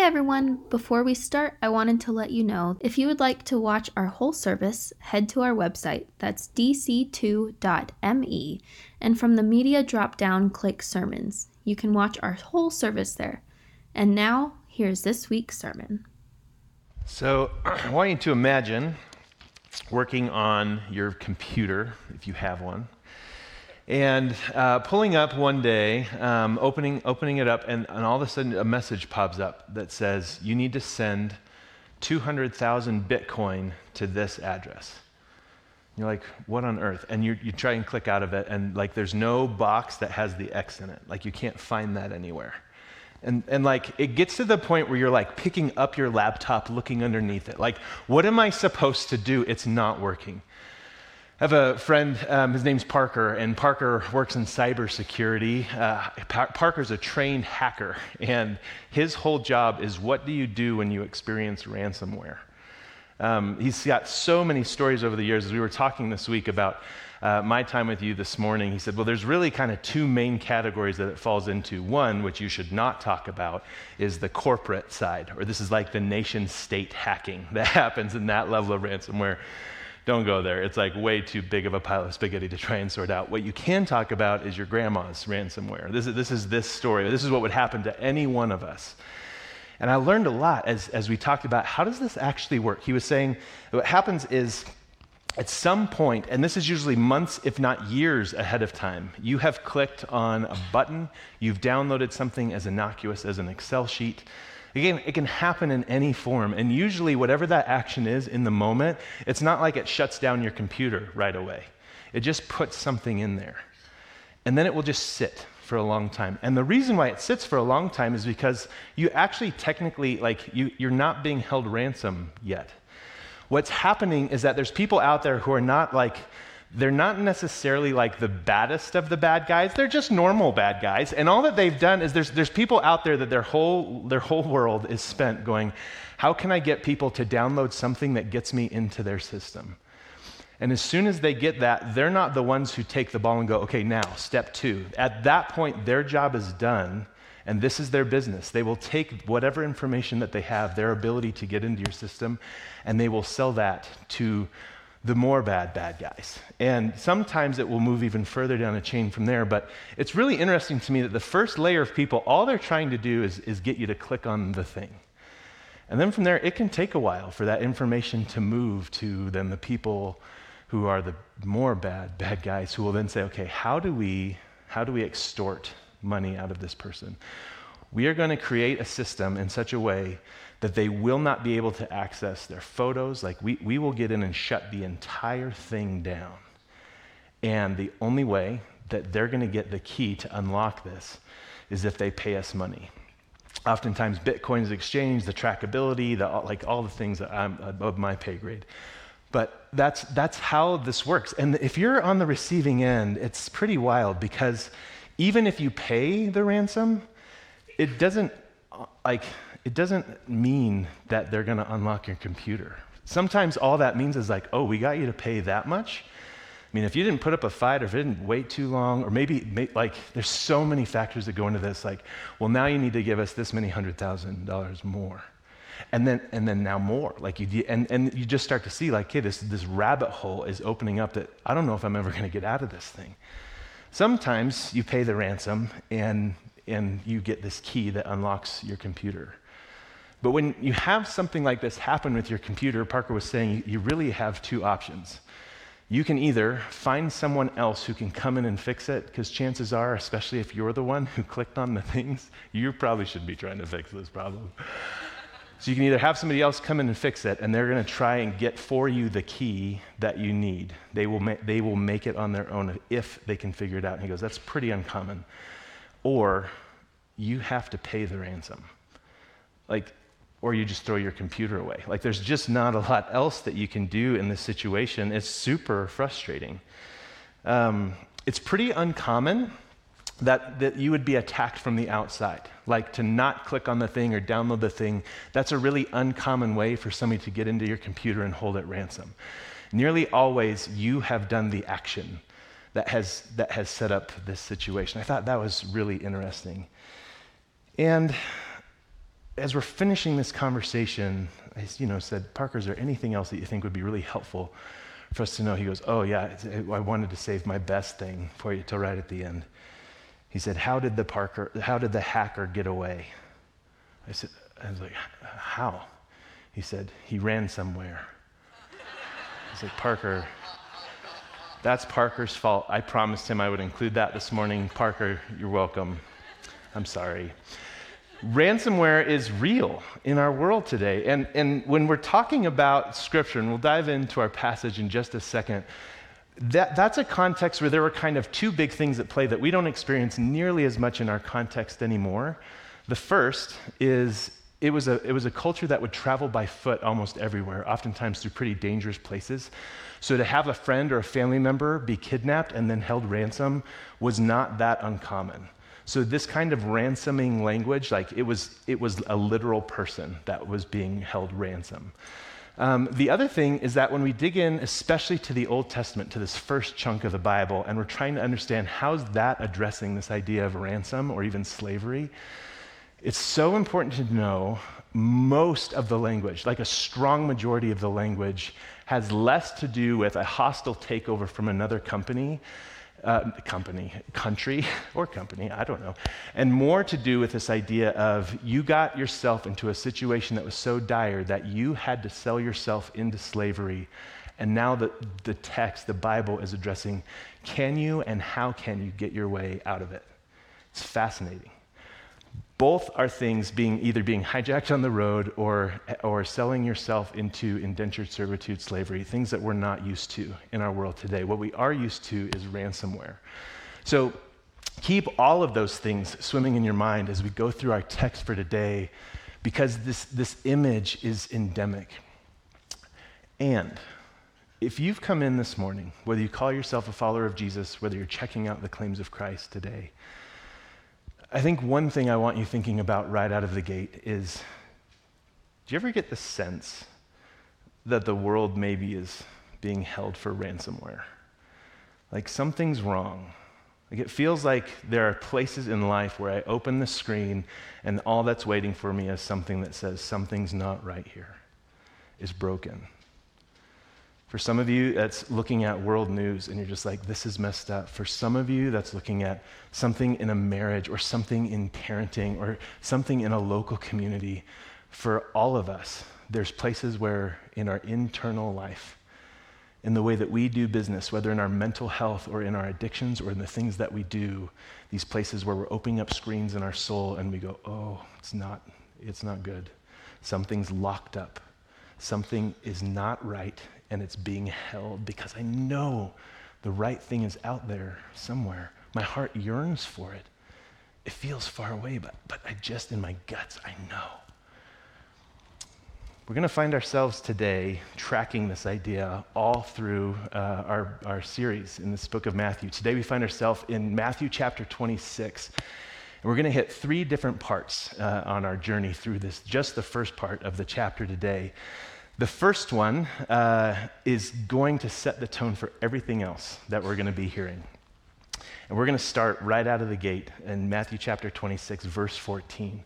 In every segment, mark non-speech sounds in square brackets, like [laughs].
Hey everyone! Before we start, I wanted to let you know if you would like to watch our whole service, head to our website, that's dc2.me, and from the media drop down, click sermons. You can watch our whole service there. And now, here's this week's sermon. So, [clears throat] I want you to imagine working on your computer, if you have one, and uh, pulling up one day, um, opening, opening it up, and, and all of a sudden a message pops up that says, You need to send 200,000 Bitcoin to this address. You're like, what on earth? And you, you try and click out of it, and like, there's no box that has the X in it. Like, you can't find that anywhere. And, and like, it gets to the point where you're like picking up your laptop, looking underneath it. Like, what am I supposed to do? It's not working. I have a friend, um, his name's Parker, and Parker works in cybersecurity. Uh, pa- Parker's a trained hacker, and his whole job is what do you do when you experience ransomware? Um, he's got so many stories over the years. As we were talking this week about uh, my time with you this morning, he said, Well, there's really kind of two main categories that it falls into. One, which you should not talk about, is the corporate side, or this is like the nation state hacking [laughs] that happens in that level of ransomware. Don't go there. It's like way too big of a pile of spaghetti to try and sort out. What you can talk about is your grandma's ransomware. This is this, is this story. This is what would happen to any one of us. And I learned a lot as, as we talked about how does this actually work? He was saying what happens is at some point, and this is usually months, if not years ahead of time, you have clicked on a button, you've downloaded something as innocuous as an Excel sheet, Again, it can happen in any form. And usually, whatever that action is in the moment, it's not like it shuts down your computer right away. It just puts something in there. And then it will just sit for a long time. And the reason why it sits for a long time is because you actually technically, like, you, you're not being held ransom yet. What's happening is that there's people out there who are not like, they're not necessarily like the baddest of the bad guys. They're just normal bad guys. And all that they've done is there's, there's people out there that their whole, their whole world is spent going, how can I get people to download something that gets me into their system? And as soon as they get that, they're not the ones who take the ball and go, okay, now, step two. At that point, their job is done, and this is their business. They will take whatever information that they have, their ability to get into your system, and they will sell that to the more bad, bad guys. And sometimes it will move even further down the chain from there. But it's really interesting to me that the first layer of people, all they're trying to do is, is get you to click on the thing. And then from there, it can take a while for that information to move to then the people who are the more bad, bad guys who will then say, okay, how do we, how do we extort money out of this person? We are going to create a system in such a way that they will not be able to access their photos. Like, we, we will get in and shut the entire thing down. And the only way that they're going to get the key to unlock this is if they pay us money. Oftentimes, Bitcoin is exchanged, the trackability, the, like all the things that I'm above my pay grade. But that's, that's how this works. And if you're on the receiving end, it's pretty wild because even if you pay the ransom, it doesn't, uh, like, it doesn't mean that they're going to unlock your computer. Sometimes all that means is like, oh, we got you to pay that much. I mean, if you didn't put up a fight or if it didn't wait too long, or maybe, like, there's so many factors that go into this. Like, well, now you need to give us this many hundred thousand dollars more. And then, and then now more. Like you, and, and you just start to see, like, okay, this, this rabbit hole is opening up that I don't know if I'm ever going to get out of this thing. Sometimes you pay the ransom and, and you get this key that unlocks your computer. But when you have something like this happen with your computer, Parker was saying you really have two options. You can either find someone else who can come in and fix it, because chances are, especially if you're the one who clicked on the [laughs] things, you probably should be trying to fix this problem. So you can either have somebody else come in and fix it, and they're going to try and get for you the key that you need. They will, ma- they will make it on their own if they can figure it out. And he goes, that's pretty uncommon. Or you have to pay the ransom. Like, or you just throw your computer away. Like, there's just not a lot else that you can do in this situation. It's super frustrating. Um, it's pretty uncommon that, that you would be attacked from the outside. Like, to not click on the thing or download the thing, that's a really uncommon way for somebody to get into your computer and hold it ransom. Nearly always, you have done the action that has, that has set up this situation. I thought that was really interesting. And as we're finishing this conversation, I you know, said, Parker, is there anything else that you think would be really helpful for us to know? He goes, Oh, yeah, I wanted to save my best thing for you till right at the end. He said, How did the, Parker, how did the hacker get away? I said, I was like, How? He said, He ran somewhere. I was like, Parker, that's Parker's fault. I promised him I would include that this morning. Parker, you're welcome. I'm sorry. Ransomware is real in our world today. And, and when we're talking about Scripture, and we'll dive into our passage in just a second, that, that's a context where there were kind of two big things at play that we don't experience nearly as much in our context anymore. The first is it was, a, it was a culture that would travel by foot almost everywhere, oftentimes through pretty dangerous places. So to have a friend or a family member be kidnapped and then held ransom was not that uncommon. So this kind of ransoming language, like it was, it was a literal person that was being held ransom. Um, the other thing is that when we dig in, especially to the Old Testament, to this first chunk of the Bible, and we're trying to understand how's that addressing this idea of ransom or even slavery, it's so important to know most of the language, like a strong majority of the language, has less to do with a hostile takeover from another company uh, company, country, [laughs] or company, I don't know, and more to do with this idea of you got yourself into a situation that was so dire that you had to sell yourself into slavery. And now the, the text, the Bible, is addressing can you and how can you get your way out of it? It's fascinating both are things being either being hijacked on the road or, or selling yourself into indentured servitude slavery, things that we're not used to in our world today. What we are used to is ransomware. So keep all of those things swimming in your mind as we go through our text for today, because this, this image is endemic. And if you've come in this morning, whether you call yourself a follower of Jesus, whether you're checking out the claims of Christ today, I think one thing I want you thinking about right out of the gate is do you ever get the sense that the world maybe is being held for ransomware? Like something's wrong. Like it feels like there are places in life where I open the screen and all that's waiting for me is something that says something's not right here, is broken. For some of you, that's looking at world news and you're just like, this is messed up. For some of you, that's looking at something in a marriage or something in parenting or something in a local community. For all of us, there's places where in our internal life, in the way that we do business, whether in our mental health or in our addictions or in the things that we do, these places where we're opening up screens in our soul and we go, oh, it's not, it's not good. Something's locked up. Something is not right and it's being held because I know the right thing is out there somewhere. My heart yearns for it. It feels far away, but, but I just, in my guts, I know. We're going to find ourselves today tracking this idea all through uh, our, our series in this book of Matthew. Today we find ourselves in Matthew chapter 26. And we're going to hit three different parts uh, on our journey through this, just the first part of the chapter today. The first one uh, is going to set the tone for everything else that we're going to be hearing. And we're going to start right out of the gate in Matthew chapter 26, verse 14.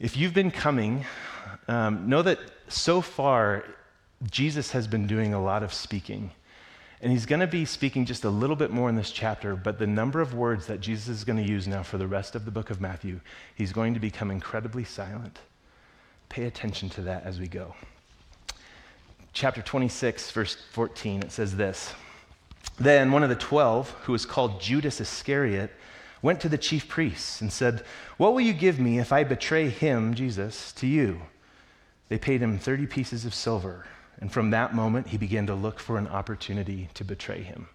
If you've been coming, um, know that so far, Jesus has been doing a lot of speaking. And he's going to be speaking just a little bit more in this chapter, but the number of words that Jesus is going to use now for the rest of the book of Matthew, he's going to become incredibly silent. Pay attention to that as we go chapter 26, verse 14, it says this Then one of the twelve, who was called Judas Iscariot, went to the chief priests and said, What will you give me if I betray him, Jesus, to you? They paid him 30 pieces of silver, and from that moment he began to look for an opportunity to betray him.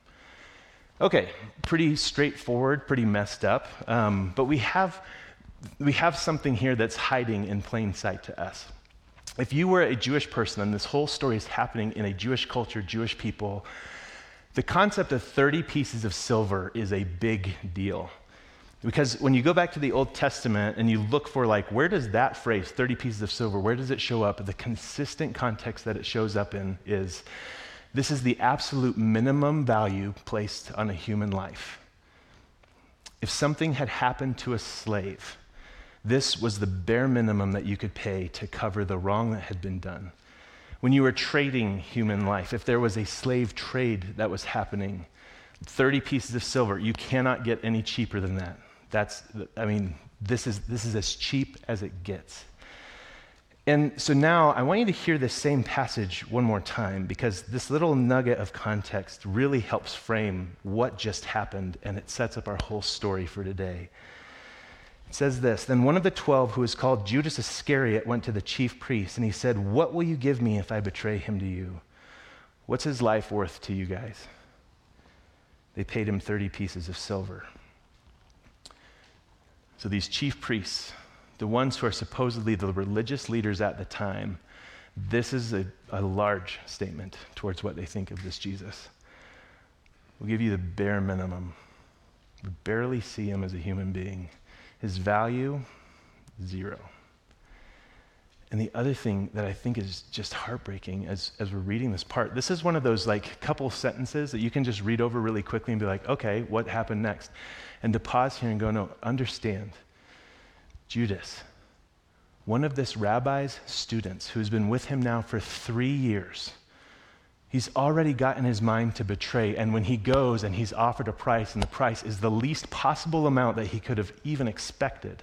Okay, pretty straightforward, pretty messed up, um, but we have, we have something here that's hiding in plain sight to us if you were a Jewish person and this whole story is happening in a Jewish culture, Jewish people, the concept of 30 pieces of silver is a big deal. Because when you go back to the Old Testament and you look for, like, where does that phrase, 30 pieces of silver, where does it show up? The consistent context that it shows up in is this is the absolute minimum value placed on a human life. If something had happened to a slave, This was the bare minimum that you could pay to cover the wrong that had been done. When you were trading human life, if there was a slave trade that was happening, 30 pieces of silver, you cannot get any cheaper than that. That's, I mean, this is, this is as cheap as it gets. And so now I want you to hear this same passage one more time because this little nugget of context really helps frame what just happened and it sets up our whole story for today. It says this Then one of the twelve, who is called Judas Iscariot, went to the chief priests and he said, What will you give me if I betray him to you? What's his life worth to you guys? They paid him 30 pieces of silver. So these chief priests, the ones who are supposedly the religious leaders at the time, this is a, a large statement towards what they think of this Jesus. We'll give you the bare minimum. We barely see him as a human being. His value, zero. And the other thing that I think is just heartbreaking as, as we're reading this part, this is one of those like couple sentences that you can just read over really quickly and be like, okay, what happened next? And to pause here and go, no, understand. Judas, one of this rabbi's students who's been with him now for three years, He's already got in his mind to betray. And when he goes and he's offered a price, and the price is the least possible amount that he could have even expected,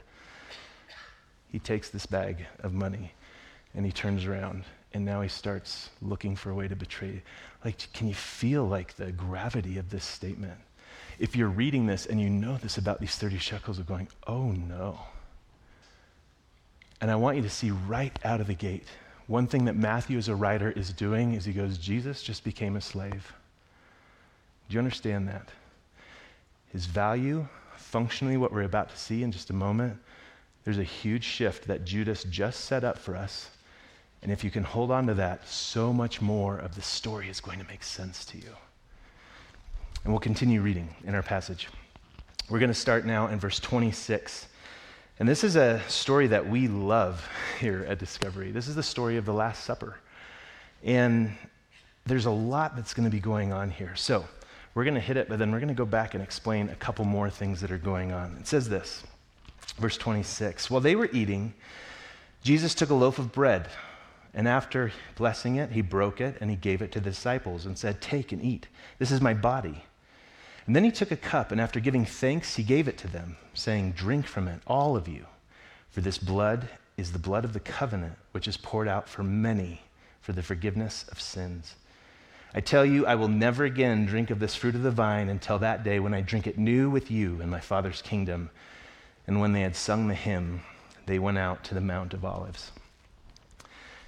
he takes this bag of money and he turns around. And now he starts looking for a way to betray. Like, can you feel like the gravity of this statement? If you're reading this and you know this about these 30 shekels of going, oh no. And I want you to see right out of the gate one thing that Matthew, as a writer, is doing is he goes, Jesus just became a slave. Do you understand that? His value, functionally, what we're about to see in just a moment, there's a huge shift that Judas just set up for us. And if you can hold on to that, so much more of the story is going to make sense to you. And we'll continue reading in our passage. We're going to start now in verse 26 and this is a story that we love [laughs] here at Discovery. This is the story of the Last Supper. And there's a lot that's going to be going on here. So we're going to hit it, but then we're going to go back and explain a couple more things that are going on. It says this, verse 26 While they were eating, Jesus took a loaf of bread, and after blessing it, he broke it and he gave it to the disciples and said, Take and eat. This is my body and then he took a cup, and after giving thanks, he gave it to them, saying, Drink from it, all of you, for this blood is the blood of the covenant, which is poured out for many for the forgiveness of sins. I tell you, I will never again drink of this fruit of the vine until that day when I drink it new with you in my Father's kingdom. And when they had sung the hymn, they went out to the Mount of Olives.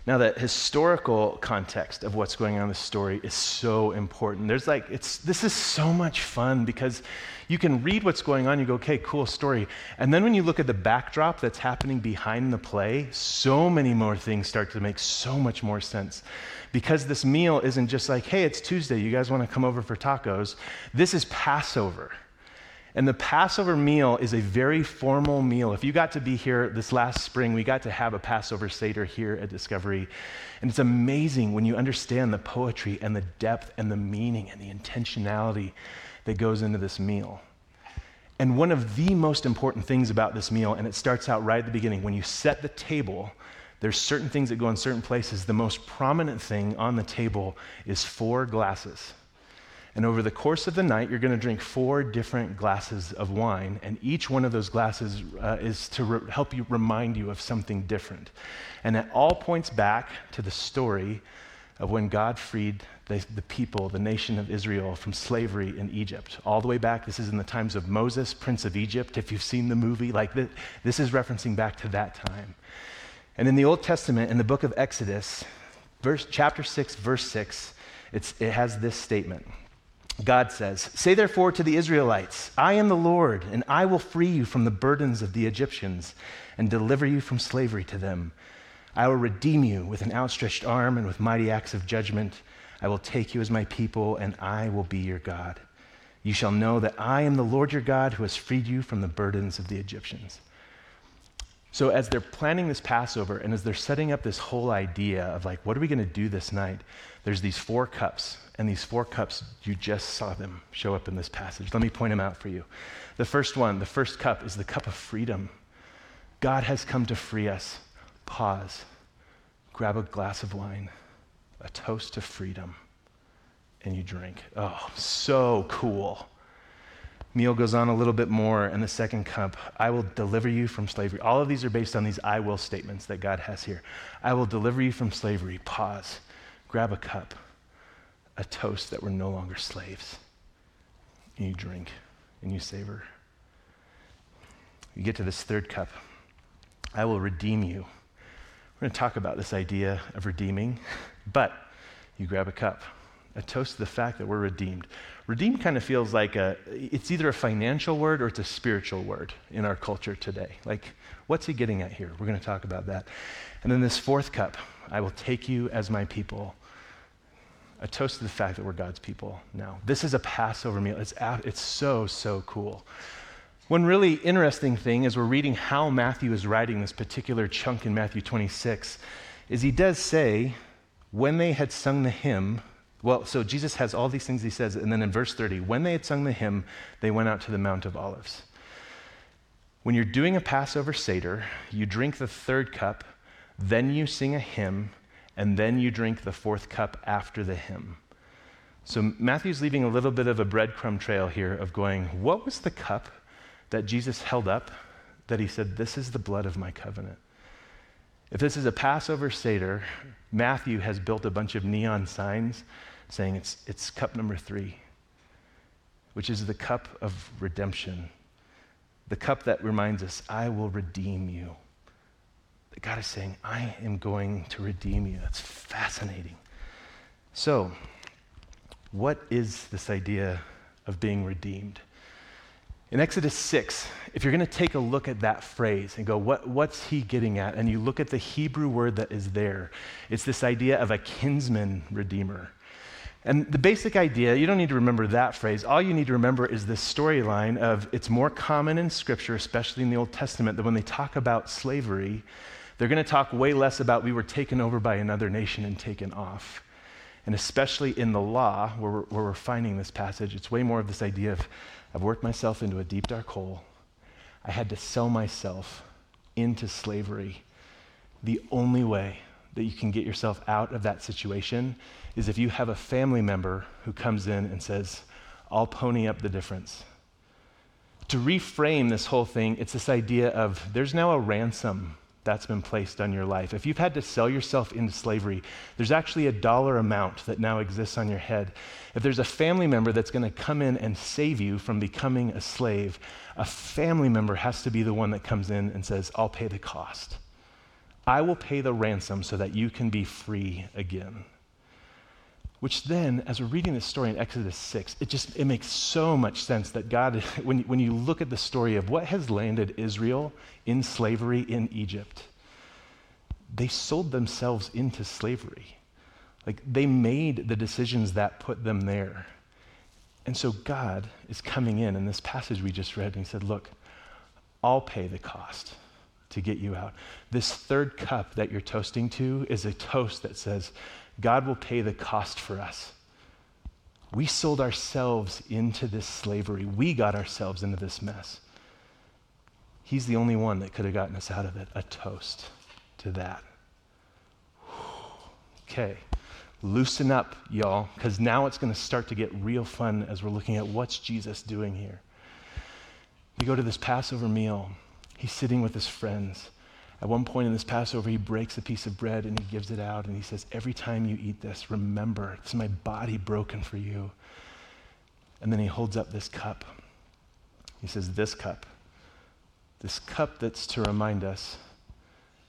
Now, the historical context of what's going on in the story is so important. There's like, it's, this is so much fun because you can read what's going on, you go, okay, cool story. And then when you look at the backdrop that's happening behind the play, so many more things start to make so much more sense. Because this meal isn't just like, hey, it's Tuesday, you guys want to come over for tacos. This is Passover. And the Passover meal is a very formal meal. If you got to be here this last spring, we got to have a Passover Seder here at Discovery. And it's amazing when you understand the poetry and the depth and the meaning and the intentionality that goes into this meal. And one of the most important things about this meal, and it starts out right at the beginning, when you set the table, there's certain things that go in certain places. The most prominent thing on the table is four glasses. And over the course of the night, you're going to drink four different glasses of wine. And each one of those glasses uh, is to re- help you remind you of something different. And it all points back to the story of when God freed the, the people, the nation of Israel, from slavery in Egypt. All the way back, this is in the times of Moses, Prince of Egypt. If you've seen the movie, like this, this is referencing back to that time. And in the Old Testament, in the book of Exodus, verse, chapter 6, verse 6, it has this statement. God says, Say therefore to the Israelites, I am the Lord, and I will free you from the burdens of the Egyptians and deliver you from slavery to them. I will redeem you with an outstretched arm and with mighty acts of judgment. I will take you as my people, and I will be your God. You shall know that I am the Lord your God who has freed you from the burdens of the Egyptians. So, as they're planning this Passover and as they're setting up this whole idea of like, what are we going to do this night? There's these four cups and these four cups, you just saw them show up in this passage. Let me point them out for you. The first one, the first cup, is the cup of freedom. God has come to free us. Pause. Grab a glass of wine, a toast to freedom, and you drink. Oh, so cool. Meal goes on a little bit more in the second cup. I will deliver you from slavery. All of these are based on these I will statements that God has here. I will deliver you from slavery. Pause. Grab a cup, a toast that we're no longer slaves. And you drink and you savor. You get to this third cup. I will redeem you. We're going to talk about this idea of redeeming, but you grab a cup, a toast to the fact that we're redeemed. Redeemed kind of feels like a, it's either a financial word or it's a spiritual word in our culture today. Like, what's he getting at here? We're going to talk about that. And then this fourth cup, I will take you as my people. A toast to the fact that we're God's people now. This is a Passover meal. It's, it's so, so cool. One really interesting thing as we're reading how Matthew is writing this particular chunk in Matthew 26 is he does say, when they had sung the hymn, well, so Jesus has all these things he says, and then in verse 30, when they had sung the hymn, they went out to the Mount of Olives. When you're doing a Passover Seder, you drink the third cup, then you sing a hymn, and then you drink the fourth cup after the hymn. So Matthew's leaving a little bit of a breadcrumb trail here of going, what was the cup that Jesus held up that he said, This is the blood of my covenant? If this is a Passover Seder, Matthew has built a bunch of neon signs saying it's, it's cup number three, which is the cup of redemption, the cup that reminds us, I will redeem you. God is saying, I am going to redeem you. That's fascinating. So, what is this idea of being redeemed? In Exodus 6, if you're going to take a look at that phrase and go, what, what's he getting at? And you look at the Hebrew word that is there, it's this idea of a kinsman redeemer. And the basic idea, you don't need to remember that phrase. All you need to remember is this storyline of it's more common in Scripture, especially in the Old Testament, that when they talk about slavery, they're going to talk way less about we were taken over by another nation and taken off. And especially in the law, where we're, where we're finding this passage, it's way more of this idea of I've worked myself into a deep, dark hole. I had to sell myself into slavery. The only way that you can get yourself out of that situation is if you have a family member who comes in and says, I'll pony up the difference. To reframe this whole thing, it's this idea of there's now a ransom that's been placed on your life. If you've had to sell yourself into slavery, there's actually a dollar amount that now exists on your head. If there's a family member that's going to come in and save you from becoming a slave, a family member has to be the one that comes in and says, I'll pay the cost. I will pay the ransom so that you can be free again. Which then, as we're reading this story in Exodus 6, it just it makes so much sense that God, [laughs] when, when you look at the story of what has landed Israel in slavery in Egypt, they sold themselves into slavery. Like they made the decisions that put them there. And so God is coming in in this passage we just read and he said, Look, I'll pay the cost to get you out. This third cup that you're toasting to is a toast that says, God will pay the cost for us. We sold ourselves into this slavery. We got ourselves into this mess. He's the only one that could have gotten us out of it. A toast to that. [sighs] Okay, loosen up, y'all, because now it's going to start to get real fun as we're looking at what's Jesus doing here. We go to this Passover meal. He's sitting with his friends. At one point in this Passover, he breaks a piece of bread and he gives it out and he says, Every time you eat this, remember, it's my body broken for you. And then he holds up this cup. He says, This cup, this cup that's to remind us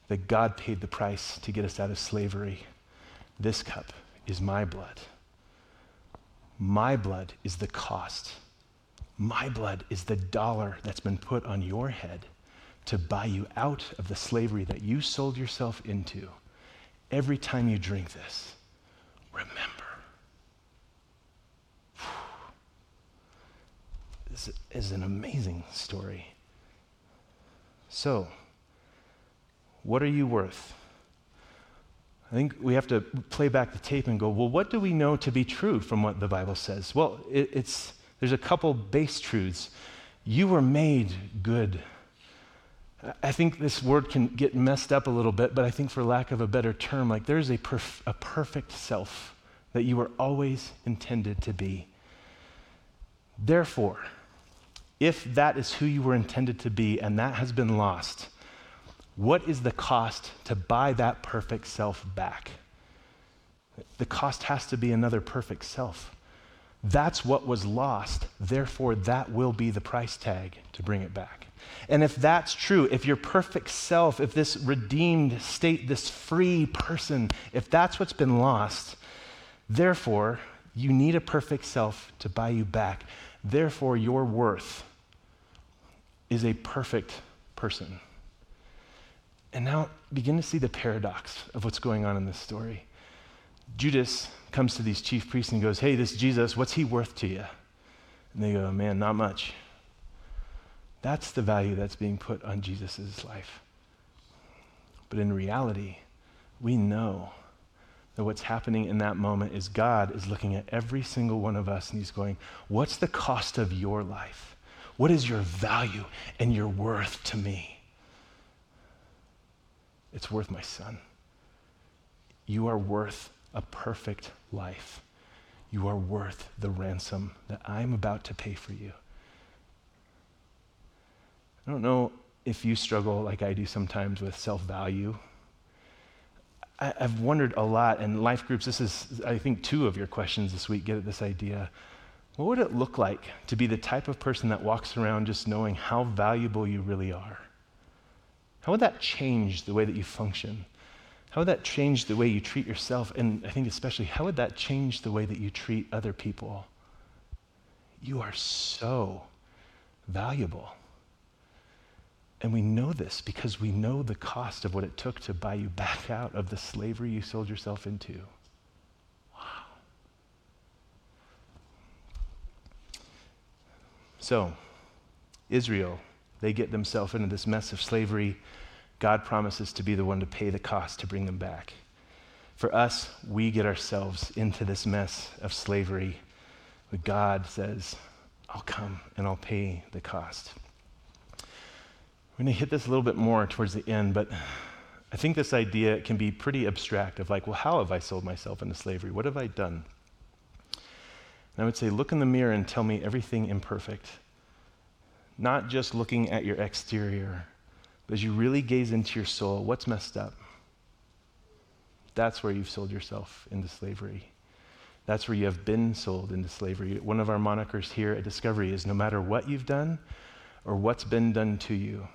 that God paid the price to get us out of slavery. This cup is my blood. My blood is the cost. My blood is the dollar that's been put on your head to buy you out of the slavery that you sold yourself into. Every time you drink this, remember. This is an amazing story. So, what are you worth? I think we have to play back the tape and go, well, what do we know to be true from what the Bible says? Well, it, it's, there's a couple base truths. You were made good I think this word can get messed up a little bit, but I think for lack of a better term, like there's a, perf- a perfect self that you were always intended to be. Therefore, if that is who you were intended to be and that has been lost, what is the cost to buy that perfect self back? The cost has to be another perfect self. That's what was lost. Therefore, that will be the price tag to bring it back. And if that's true, if your perfect self, if this redeemed state, this free person, if that's what's been lost, therefore, you need a perfect self to buy you back. Therefore, your worth is a perfect person. And now begin to see the paradox of what's going on in this story. Judas comes to these chief priests and goes, Hey, this Jesus, what's he worth to you? And they go, Man, not much. That's the value that's being put on Jesus' life. But in reality, we know that what's happening in that moment is God is looking at every single one of us and he's going, What's the cost of your life? What is your value and your worth to me? It's worth my son. You are worth a perfect life. You are worth the ransom that I'm about to pay for you. I don't know if you struggle like I do sometimes with self value. I've wondered a lot, and life groups, this is, I think, two of your questions this week get at this idea. What would it look like to be the type of person that walks around just knowing how valuable you really are? How would that change the way that you function? How would that change the way you treat yourself? And I think, especially, how would that change the way that you treat other people? You are so valuable. And we know this because we know the cost of what it took to buy you back out of the slavery you sold yourself into. Wow. So, Israel, they get themselves into this mess of slavery. God promises to be the one to pay the cost to bring them back. For us, we get ourselves into this mess of slavery. But God says, I'll come and I'll pay the cost. We're going to hit this a little bit more towards the end, but I think this idea can be pretty abstract of like, well, how have I sold myself into slavery? What have I done? And I would say, look in the mirror and tell me everything imperfect. Not just looking at your exterior, but as you really gaze into your soul, what's messed up? That's where you've sold yourself into slavery. That's where you have been sold into slavery. One of our monikers here at Discovery is no matter what you've done or what's been done to you,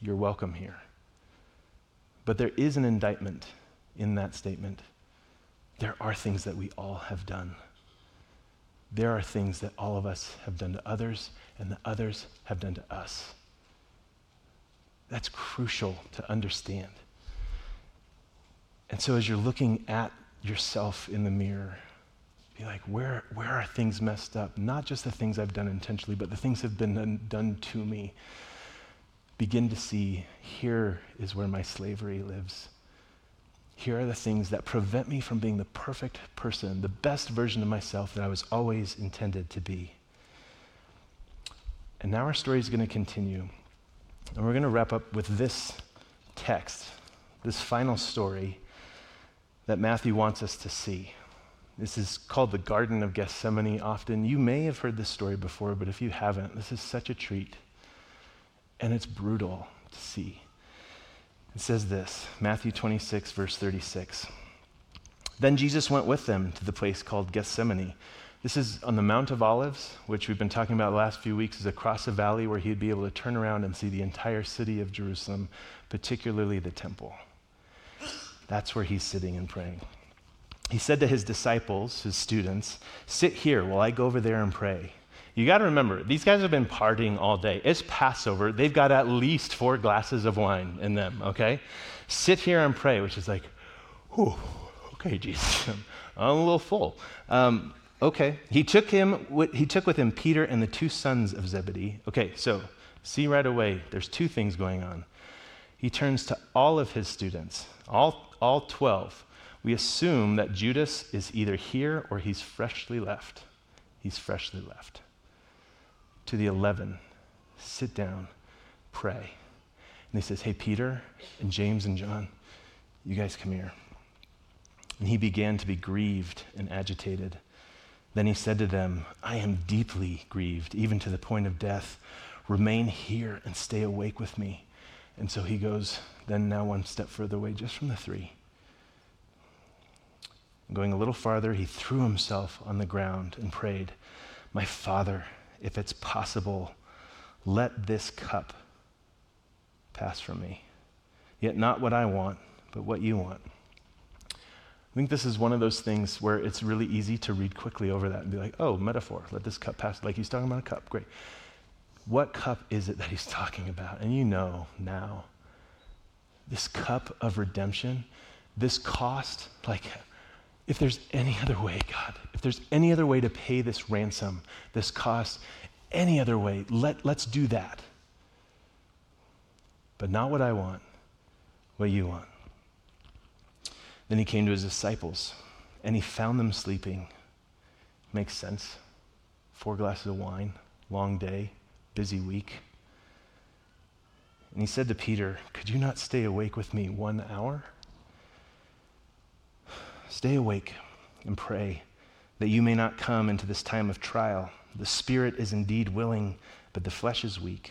you're welcome here. But there is an indictment in that statement. There are things that we all have done. There are things that all of us have done to others and that others have done to us. That's crucial to understand. And so as you're looking at yourself in the mirror, be like, where, where are things messed up? Not just the things I've done intentionally, but the things have been done to me begin to see here is where my slavery lives. Here are the things that prevent me from being the perfect person, the best version of myself that I was always intended to be. And now our story is going to continue. And we're going to wrap up with this text, this final story that Matthew wants us to see. This is called the Garden of Gethsemane often. You may have heard this story before, but if you haven't, this is such a treat and it's brutal to see. It says this Matthew 26, verse 36. Then Jesus went with them to the place called Gethsemane. This is on the Mount of Olives, which we've been talking about the last few weeks, is across a valley where he'd be able to turn around and see the entire city of Jerusalem, particularly the temple. That's where he's sitting and praying. He said to his disciples, his students, Sit here while I go over there and pray. You got to remember, these guys have been partying all day. It's Passover. They've got at least four glasses of wine in them, okay? Sit here and pray, which is like, whew, okay, Jesus, [laughs] I'm a little full. Um, okay, he took him. He took with him Peter and the two sons of Zebedee. Okay, so see right away, there's two things going on. He turns to all of his students, all all twelve. We assume that Judas is either here or he's freshly left. He's freshly left to the 11 sit down, pray. And he says, Hey, Peter and James and John, you guys come here. And he began to be grieved and agitated. Then he said to them, I am deeply grieved, even to the point of death. Remain here and stay awake with me. And so he goes, then now one step further away, just from the three. Going a little farther, he threw himself on the ground and prayed, My Father, if it's possible, let this cup pass from me. Yet not what I want, but what you want. I think this is one of those things where it's really easy to read quickly over that and be like, oh, metaphor, let this cup pass. Like he's talking about a cup, great. What cup is it that he's [laughs] talking about? And you know now, this cup of redemption, this cost, like, if there's any other way, God, if there's any other way to pay this ransom, this cost, any other way, let, let's do that. But not what I want, what you want. Then he came to his disciples and he found them sleeping. Makes sense. Four glasses of wine, long day, busy week. And he said to Peter, Could you not stay awake with me one hour? Stay awake and pray that you may not come into this time of trial. The spirit is indeed willing, but the flesh is weak.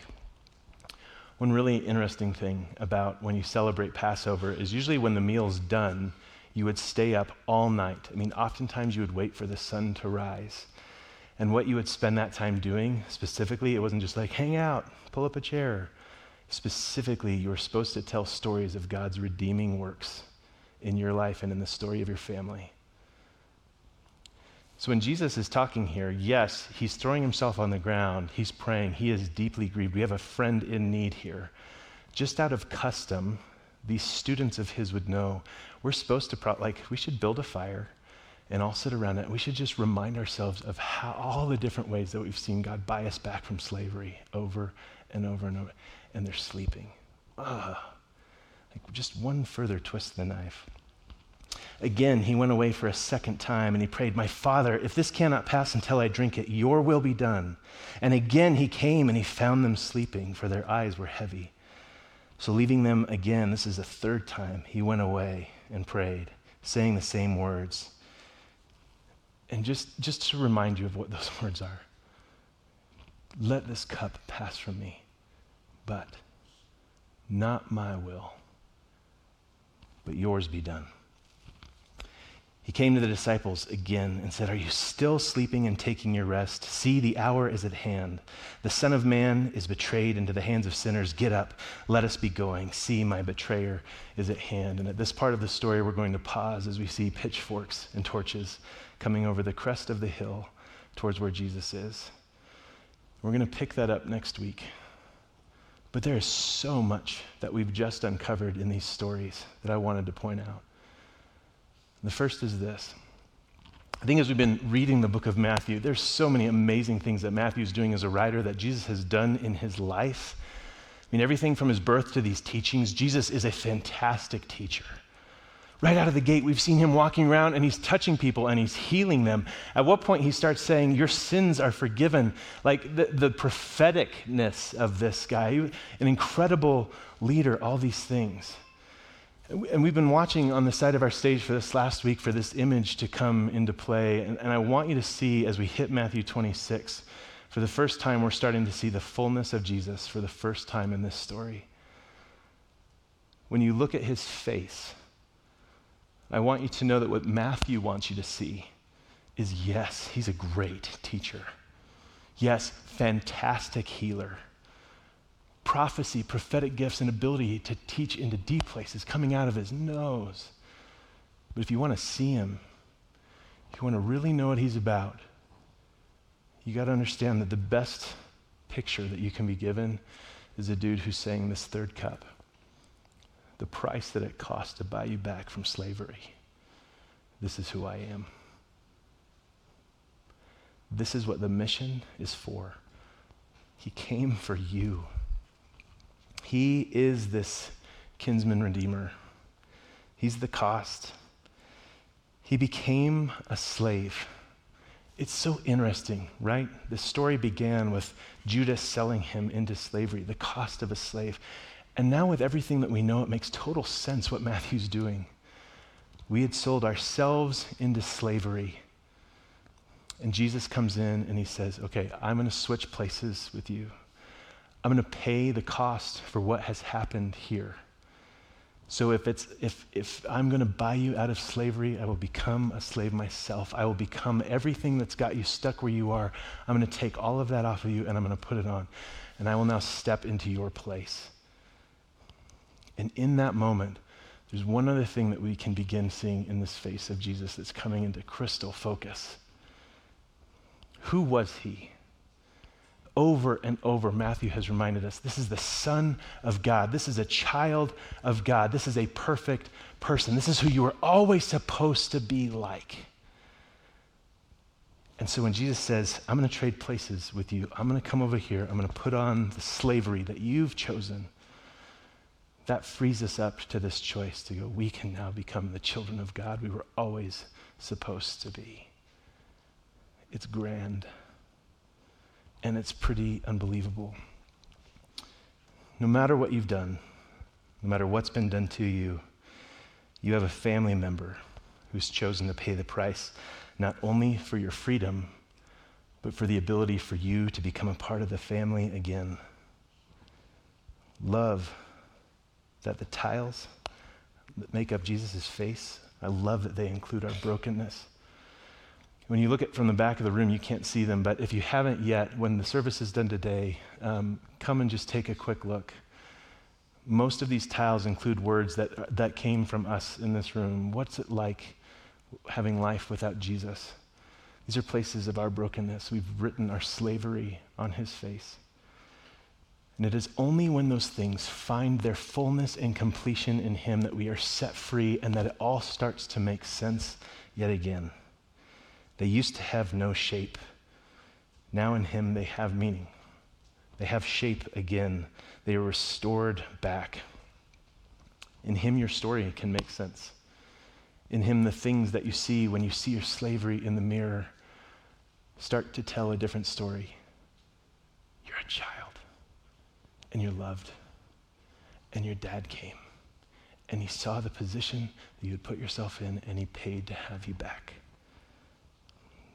One really interesting thing about when you celebrate Passover is usually when the meal's done, you would stay up all night. I mean, oftentimes you would wait for the sun to rise. And what you would spend that time doing specifically, it wasn't just like hang out, pull up a chair. Specifically, you were supposed to tell stories of God's redeeming works in your life and in the story of your family. So when Jesus is talking here, yes, he's throwing himself on the ground, he's praying, he is deeply grieved. We have a friend in need here. Just out of custom, these students of his would know we're supposed to, pro- like, we should build a fire and all sit around it. We should just remind ourselves of how all the different ways that we've seen God buy us back from slavery over and over and over. And they're sleeping. Ugh. Like just one further twist of the knife. Again, he went away for a second time and he prayed, My Father, if this cannot pass until I drink it, your will be done. And again he came and he found them sleeping, for their eyes were heavy. So, leaving them again, this is the third time, he went away and prayed, saying the same words. And just, just to remind you of what those [laughs] words are let this cup pass from me, but not my will, but yours be done. He came to the disciples again and said, Are you still sleeping and taking your rest? See, the hour is at hand. The Son of Man is betrayed into the hands of sinners. Get up, let us be going. See, my betrayer is at hand. And at this part of the story, we're going to pause as we see pitchforks and torches coming over the crest of the hill towards where Jesus is. We're going to pick that up next week. But there is so much that we've just uncovered in these stories that I wanted to point out. The first is this. I think as we've been reading the book of Matthew, there's so many amazing things that Matthew's doing as a writer that Jesus has done in his life. I mean, everything from his birth to these teachings, Jesus is a fantastic teacher. Right out of the gate, we've seen him walking around and he's touching people and he's healing them. At what point he starts saying, Your sins are forgiven. Like the, the propheticness of this guy, an incredible leader, all these things. And we've been watching on the side of our stage for this last week for this image to come into play. And, and, I want you to see as we hit Matthew 26, for the first time, we're starting to see the fullness of Jesus for the first time in this story. When you look at his face, I want you to know that what Matthew wants you to see is yes, he's a great teacher. Yes, fantastic healer prophecy, prophetic gifts, and ability to teach into deep places coming out of his nose. But if you want to see him, if you want to really know what he's about, you got to understand that the best picture that you can be given is a dude who's saying this third cup. The price that it cost to buy you back from slavery. This is who I am. This is what the mission is for. He came for you. He is this kinsman redeemer. He's the cost. He became a slave. It's so interesting, right? The story began with Judas selling him into slavery, the cost of a slave. And now, with everything that we know, it makes total sense what [laughs] Matthew's doing. We had sold ourselves into slavery. And Jesus comes in and he says, Okay, I'm going to switch places with you. I'm going to pay the cost for what has happened here. So if it's if if I'm going to buy you out of slavery, I will become a slave myself. I will become everything that's got you stuck where you are. I'm going to take all of that off of you and I'm going to put it on. And I will now step into your place. And in that moment, there's one other thing that we can begin seeing in this face of Jesus that's coming into crystal focus. Who was he? over and over, Matthew has reminded us this is the Son of God. This is a child of God. This is a perfect person. This is who you were always supposed to be like. And so when Jesus says, I'm going to trade places with you, I'm going to come over here, I'm going to put on the slavery that you've chosen, that frees us up to this choice to go, we can now become the children of God we were always supposed to be. It's grand and it's pretty unbelievable. No matter what you've done, no matter what's been done to you, you have a family member who's chosen to pay the price, not only for your freedom, but for the ability for you to become a part of the family again. Love that the tiles that make up Jesus' face, I love that they include our brokenness. When you look at from the back of the room, you can't see them, but if you haven't yet, when the service is done today, um, come and just take a quick look. Most of these tiles include words that, that came from us in this room. What's it like having life without Jesus? These are places of our brokenness. We've written our slavery on his face. And it is only when those things find their fullness and completion in him that we are set free and that it all starts to make sense yet again. They used to have no shape. Now in him they have meaning. They have shape again. They are restored back. In him your story can make sense. In him the things that you see when you see your slavery in the mirror start to tell a different story. You're a child and you're loved. And your dad came and he saw the position that you had put yourself in and he paid to have you back.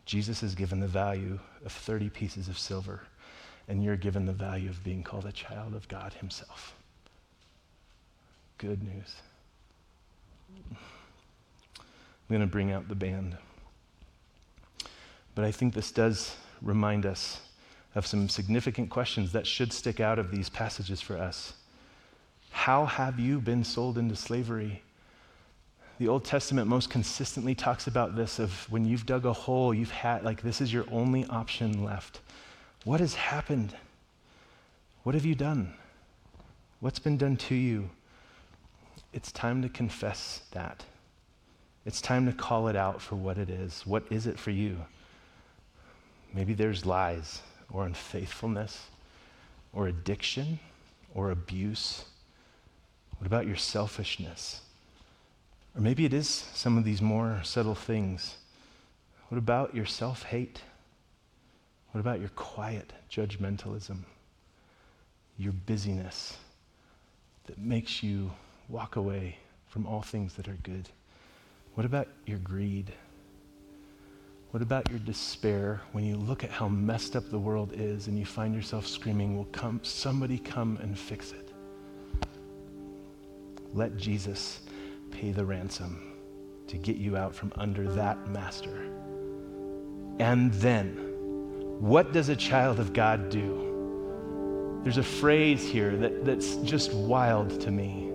Jesus is given the value of 30 pieces of silver, and you're given the value of being called a child of God Himself. Good news. I'm going to bring out the band. But I think this does remind us of some significant questions that should stick out of these passages for us. How have you been sold into slavery? the Old Testament most consistently talks about this of when you've dug a hole, you've had, like, this is your only option left. What has happened? What have you done? What's been done to you? It's time to confess that. It's time to call it out for what it is. What is it for you? Maybe there's lies or unfaithfulness or addiction or abuse. What about your selfishness? Or maybe it is some of these more subtle things. What about your self hate? What about your quiet judgmentalism? Your busyness that makes you walk away from all things that are good? What about your greed? What about your despair when you look at how messed up the world is and you find yourself screaming, Will come, somebody come and fix it? Let Jesus pay the ransom to get you out from under that master. And then, what does a child of God do? There's a phrase here that, that's just wild to me.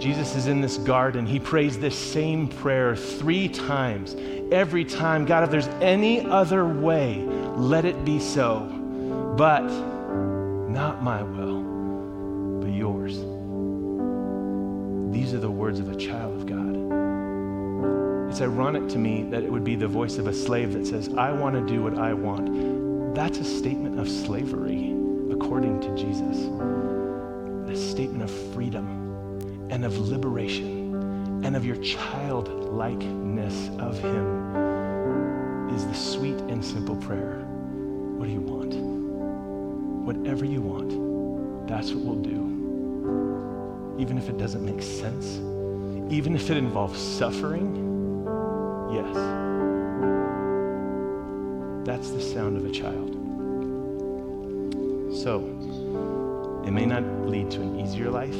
Jesus is in this garden. He prays this same prayer three times. Every time, God, if there's any other way, let it be so. But not my will, but yours. These are the words of a child of God. It's ironic to me that it would be the voice of a slave that says, I want to do what I want. That's a statement of slavery, according to Jesus. A statement of freedom and of liberation and of your childlikeness of Him is the sweet and simple prayer. What do you want? Whatever you want, that's what we'll do. even if it doesn't make sense, even if it involves suffering, yes. That's the sound of a child. So, it may not lead to an easier life,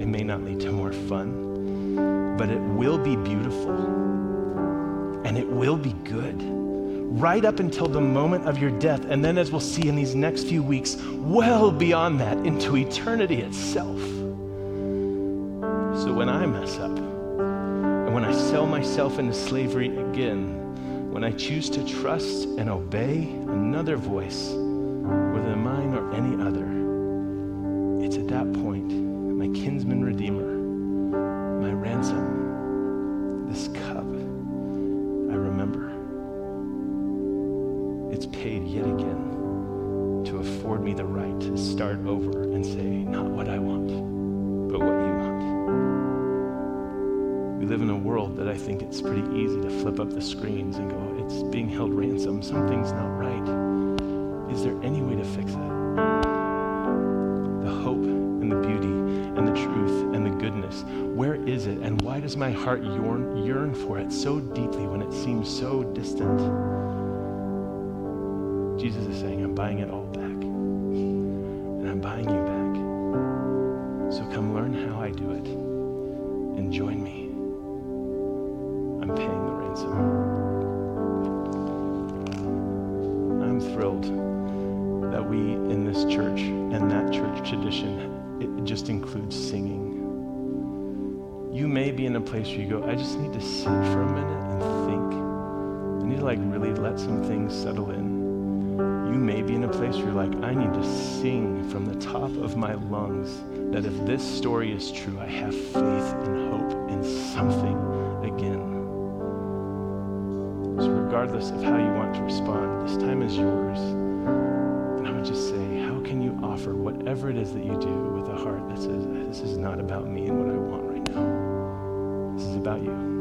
it may not lead to more fun, but it will be beautiful and it will be good right up until the moment of your death. And then, as we'll see in these next few weeks, well beyond that into eternity itself. So, when I mess up, and when I sell myself into slavery again, when I choose to trust and obey another voice, whether mine or any other, it's at that point, my kinsman up the screens and go, it's being held ransom. Something's not right. Is there any way to fix it? The hope and the beauty and the truth and the goodness, where is it? And why does my heart yearn, yearn for it so deeply when it seems so distant? Jesus is saying, I'm buying it all back. And I'm buying you back. So come learn how I do it and join me. I'm paying the ransom. I'm thrilled that we in this church and that church tradition, it just includes singing. You may be in a place where you go, I just need to sit for a minute and think. I need to like really let some things settle in. You may be in a place where you're like, I need to sing from the top of my lungs that if this story is true, I have faith and hope in something again. Regardless of how you want to respond, this time is yours. And I would just say, how can you offer whatever it is that you do with a heart that says, This is not about me and what I want right now? This is about you.